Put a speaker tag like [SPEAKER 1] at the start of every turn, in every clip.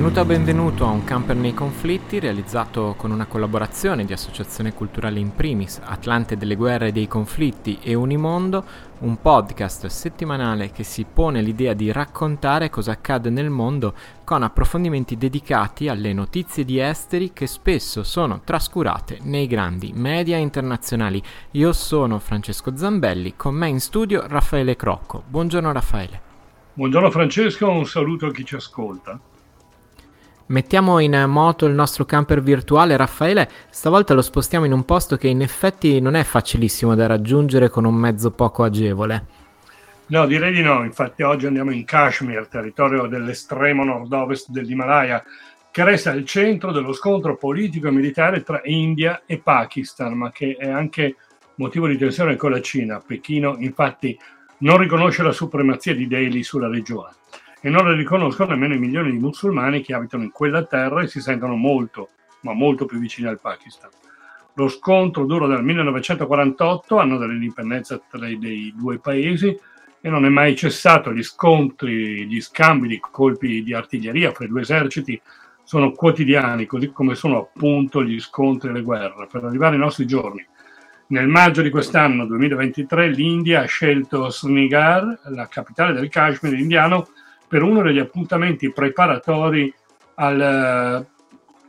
[SPEAKER 1] Benvenuto o benvenuto a Un camper nei conflitti realizzato con una collaborazione di Associazione Culturale in Primis, Atlante delle Guerre e dei Conflitti e Unimondo, un podcast settimanale che si pone l'idea di raccontare cosa accade nel mondo con approfondimenti dedicati alle notizie di esteri che spesso sono trascurate nei grandi media internazionali. Io sono Francesco Zambelli, con me in studio Raffaele Crocco. Buongiorno Raffaele.
[SPEAKER 2] Buongiorno Francesco, un saluto a chi ci ascolta.
[SPEAKER 1] Mettiamo in moto il nostro camper virtuale, Raffaele, stavolta lo spostiamo in un posto che in effetti non è facilissimo da raggiungere con un mezzo poco agevole.
[SPEAKER 2] No, direi di no, infatti oggi andiamo in Kashmir, territorio dell'estremo nord-ovest dell'Himalaya, che resta al centro dello scontro politico e militare tra India e Pakistan, ma che è anche motivo di tensione con la Cina. Pechino infatti non riconosce la supremazia di Delhi sulla regione e non le riconoscono nemmeno i milioni di musulmani che abitano in quella terra e si sentono molto, ma molto più vicini al Pakistan. Lo scontro dura dal 1948, anno dell'indipendenza tra dei due paesi, e non è mai cessato. Gli scontri, gli scambi di colpi di artiglieria fra i due eserciti sono quotidiani, così come sono appunto gli scontri e le guerre. Per arrivare ai nostri giorni, nel maggio di quest'anno 2023 l'India ha scelto Srinagar, la capitale del Kashmir indiano, per uno degli appuntamenti preparatori al eh,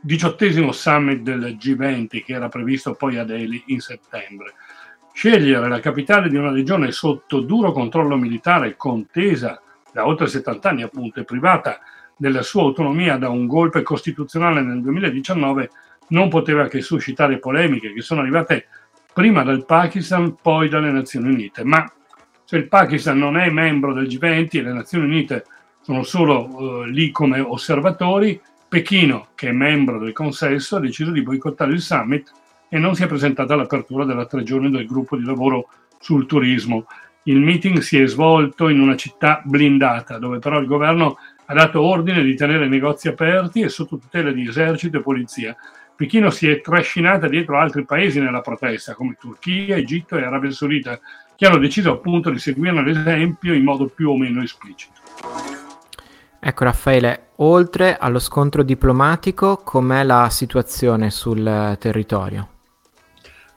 [SPEAKER 2] diciottesimo summit del G20 che era previsto poi a Delhi in settembre. Scegliere la capitale di una regione sotto duro controllo militare, contesa da oltre 70 anni appunto e privata della sua autonomia da un golpe costituzionale nel 2019 non poteva che suscitare polemiche che sono arrivate prima dal Pakistan, poi dalle Nazioni Unite. Ma se il Pakistan non è membro del G20 e le Nazioni Unite sono solo uh, lì come osservatori. Pechino, che è membro del consesso, ha deciso di boicottare il summit e non si è presentata all'apertura della tre giorni del gruppo di lavoro sul turismo. Il meeting si è svolto in una città blindata, dove però il governo ha dato ordine di tenere i negozi aperti e sotto tutela di esercito e polizia. Pechino si è trascinata dietro altri paesi nella protesta, come Turchia, Egitto e Arabia Saudita, che hanno deciso appunto di seguirne l'esempio in modo più o meno esplicito.
[SPEAKER 1] Ecco Raffaele, oltre allo scontro diplomatico, com'è la situazione sul territorio?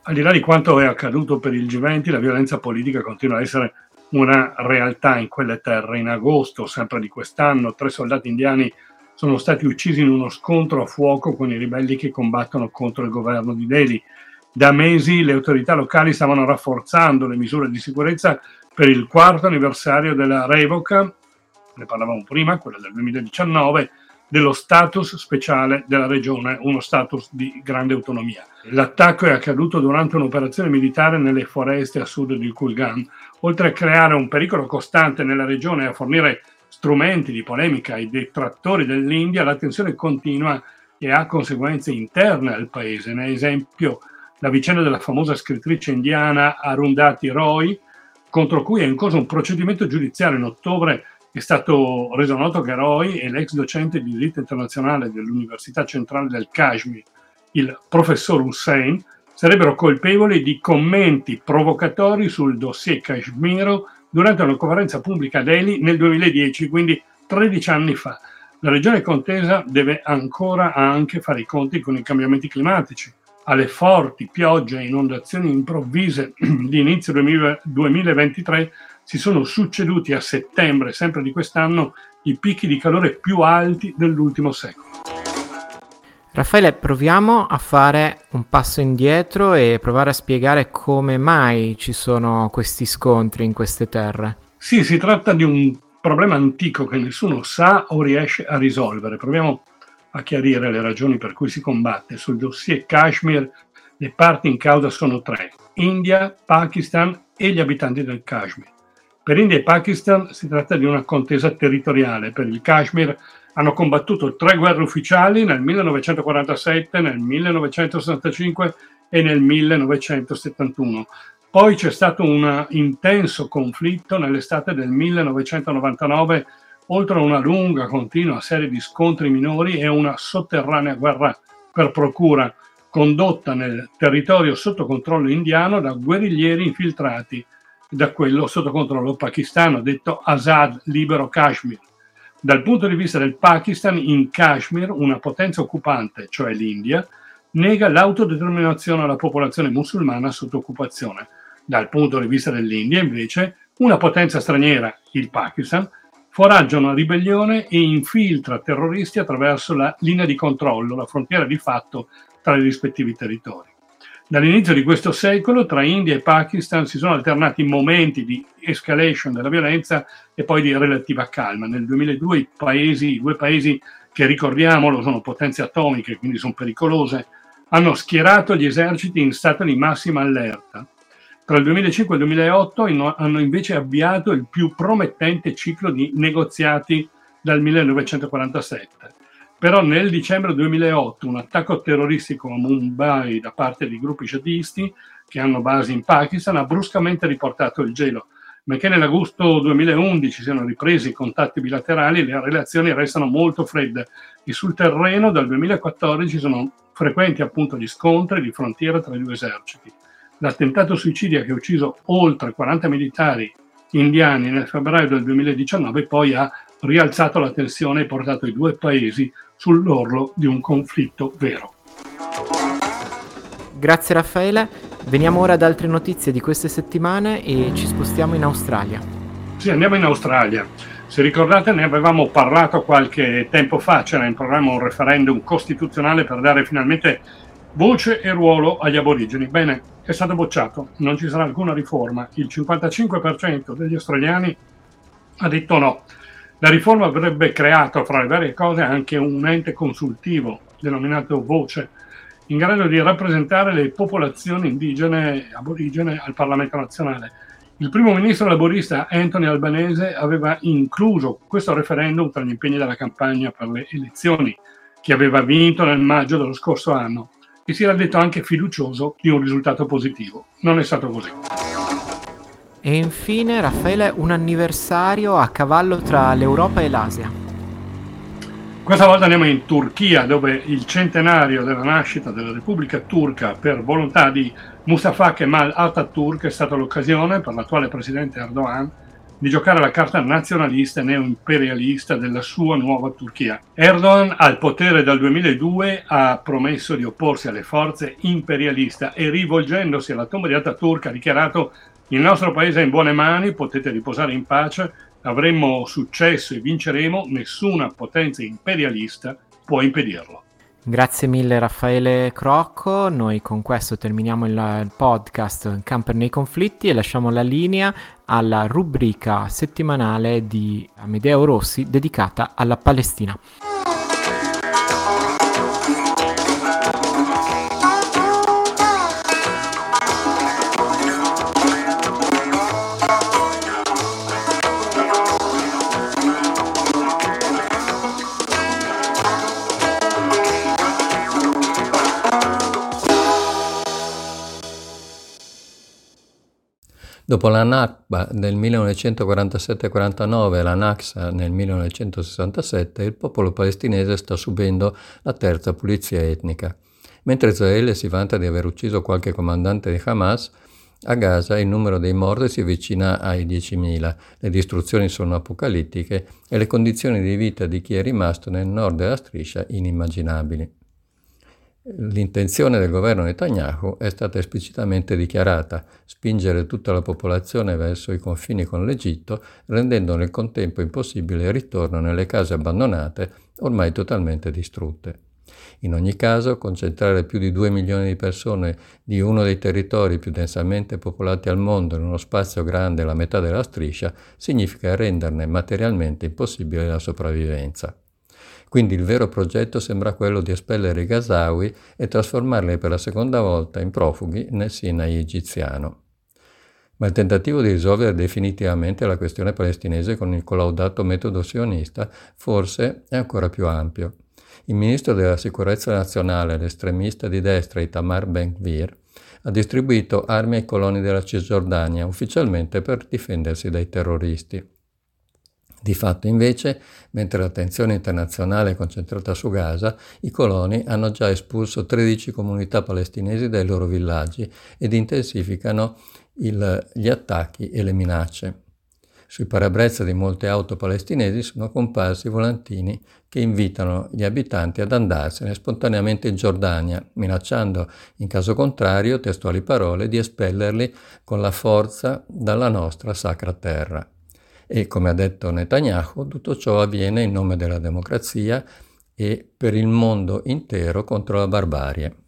[SPEAKER 2] Al di là di quanto è accaduto per il G20, la violenza politica continua a essere una realtà in quelle terre. In agosto, sempre di quest'anno, tre soldati indiani sono stati uccisi in uno scontro a fuoco con i ribelli che combattono contro il governo di Delhi. Da mesi le autorità locali stavano rafforzando le misure di sicurezza per il quarto anniversario della revoca ne parlavamo prima, quella del 2019, dello status speciale della regione, uno status di grande autonomia. L'attacco è accaduto durante un'operazione militare nelle foreste a sud di Kulgan, oltre a creare un pericolo costante nella regione e a fornire strumenti di polemica ai detrattori dell'India, la tensione continua e ha conseguenze interne al paese. Ne esempio la vicenda della famosa scrittrice indiana Arundhati Roy, contro cui è in corso un procedimento giudiziario in ottobre è stato reso noto che Roy e l'ex docente di diritto internazionale dell'Università Centrale del Kashmir, il professor Hussein, sarebbero colpevoli di commenti provocatori sul dossier Kashmiro durante una conferenza pubblica a Delhi nel 2010, quindi 13 anni fa. La regione contesa deve ancora anche fare i conti con i cambiamenti climatici. Alle forti piogge e inondazioni improvvise di inizio 2023 si sono succeduti a settembre, sempre di quest'anno, i picchi di calore più alti dell'ultimo secolo.
[SPEAKER 1] Raffaele, proviamo a fare un passo indietro e provare a spiegare come mai ci sono questi scontri in queste terre.
[SPEAKER 2] Sì, si tratta di un problema antico che nessuno sa o riesce a risolvere. Proviamo a chiarire le ragioni per cui si combatte. Sul dossier Kashmir le parti in causa sono tre, India, Pakistan e gli abitanti del Kashmir. Per India e Pakistan si tratta di una contesa territoriale. Per il Kashmir hanno combattuto tre guerre ufficiali nel 1947, nel 1965 e nel 1971. Poi c'è stato un intenso conflitto nell'estate del 1999, oltre a una lunga, continua serie di scontri minori e una sotterranea guerra per procura condotta nel territorio sotto controllo indiano da guerriglieri infiltrati da quello sotto controllo pakistano, detto Azad Libero Kashmir. Dal punto di vista del Pakistan, in Kashmir, una potenza occupante, cioè l'India, nega l'autodeterminazione alla popolazione musulmana sotto occupazione. Dal punto di vista dell'India, invece, una potenza straniera, il Pakistan, foraggia una ribellione e infiltra terroristi attraverso la linea di controllo, la frontiera di fatto tra i rispettivi territori. Dall'inizio di questo secolo tra India e Pakistan si sono alternati momenti di escalation della violenza e poi di relativa calma. Nel 2002 i, paesi, i due paesi che ricordiamolo sono potenze atomiche, quindi sono pericolose, hanno schierato gli eserciti in stato di massima allerta. Tra il 2005 e il 2008 hanno invece avviato il più promettente ciclo di negoziati dal 1947 però nel dicembre 2008 un attacco terroristico a Mumbai da parte di gruppi jihadisti che hanno basi in Pakistan ha bruscamente riportato il gelo. Benché nell'agosto 2011 siano ripresi i contatti bilaterali, le relazioni restano molto fredde e sul terreno dal 2014 sono frequenti appunto gli scontri di frontiera tra i due eserciti. L'attentato suicidio che ha ucciso oltre 40 militari indiani nel febbraio del 2019 poi ha rialzato la tensione e portato i due paesi sull'orlo di un conflitto vero.
[SPEAKER 1] Grazie Raffaele, veniamo ora ad altre notizie di queste settimane e ci spostiamo in Australia.
[SPEAKER 2] Sì, andiamo in Australia. Se ricordate ne avevamo parlato qualche tempo fa, c'era in programma un referendum costituzionale per dare finalmente voce e ruolo agli aborigeni. Bene, è stato bocciato, non ci sarà alcuna riforma. Il 55% degli australiani ha detto no. La riforma avrebbe creato, fra le varie cose, anche un ente consultivo denominato Voce, in grado di rappresentare le popolazioni indigene aborigene al Parlamento nazionale. Il primo ministro laborista Anthony Albanese aveva incluso questo referendum tra gli impegni della campagna per le elezioni, che aveva vinto nel maggio dello scorso anno, e si era detto anche fiducioso di un risultato positivo. Non è stato così.
[SPEAKER 1] E infine, Raffaele, un anniversario a cavallo tra l'Europa e l'Asia.
[SPEAKER 2] Questa volta andiamo in Turchia, dove il centenario della nascita della Repubblica Turca per volontà di Mustafa Kemal Atatürk è stata l'occasione per l'attuale presidente Erdogan di giocare la carta nazionalista e neoimperialista della sua nuova Turchia. Erdogan, al potere dal 2002, ha promesso di opporsi alle forze imperialiste e rivolgendosi alla tomba di Atatürk ha dichiarato il nostro paese è in buone mani, potete riposare in pace, avremo successo e vinceremo, nessuna potenza imperialista può impedirlo.
[SPEAKER 1] Grazie mille Raffaele Crocco, noi con questo terminiamo il podcast Camper nei conflitti e lasciamo la linea alla rubrica settimanale di Amedeo Rossi dedicata alla Palestina.
[SPEAKER 3] Dopo la Nakba del 1947-49 e la Naksa nel 1967, il popolo palestinese sta subendo la terza pulizia etnica. Mentre Israele si vanta di aver ucciso qualche comandante di Hamas, a Gaza il numero dei morti si avvicina ai 10.000, le distruzioni sono apocalittiche e le condizioni di vita di chi è rimasto nel nord della striscia inimmaginabili. L'intenzione del governo Netanyahu è stata esplicitamente dichiarata, spingere tutta la popolazione verso i confini con l'Egitto, rendendo nel contempo impossibile il ritorno nelle case abbandonate, ormai totalmente distrutte. In ogni caso, concentrare più di 2 milioni di persone di uno dei territori più densamente popolati al mondo in uno spazio grande la metà della striscia significa renderne materialmente impossibile la sopravvivenza. Quindi il vero progetto sembra quello di espellere i Gazawi e trasformarli per la seconda volta in profughi nel Sinai egiziano. Ma il tentativo di risolvere definitivamente la questione palestinese con il collaudato metodo sionista forse è ancora più ampio. il ministro della sicurezza nazionale, l'estremista di destra Itamar Ben-Gvir, ha distribuito armi ai coloni della Cisgiordania, ufficialmente per difendersi dai terroristi. Di fatto invece, mentre l'attenzione internazionale è concentrata su Gaza, i coloni hanno già espulso 13 comunità palestinesi dai loro villaggi ed intensificano il, gli attacchi e le minacce. Sui parabrezza di molte auto palestinesi sono comparsi volantini che invitano gli abitanti ad andarsene spontaneamente in Giordania, minacciando in caso contrario, testuali parole, di espellerli con la forza dalla nostra sacra terra. E come ha detto Netanyahu, tutto ciò avviene in nome della democrazia e per il mondo intero contro la barbarie.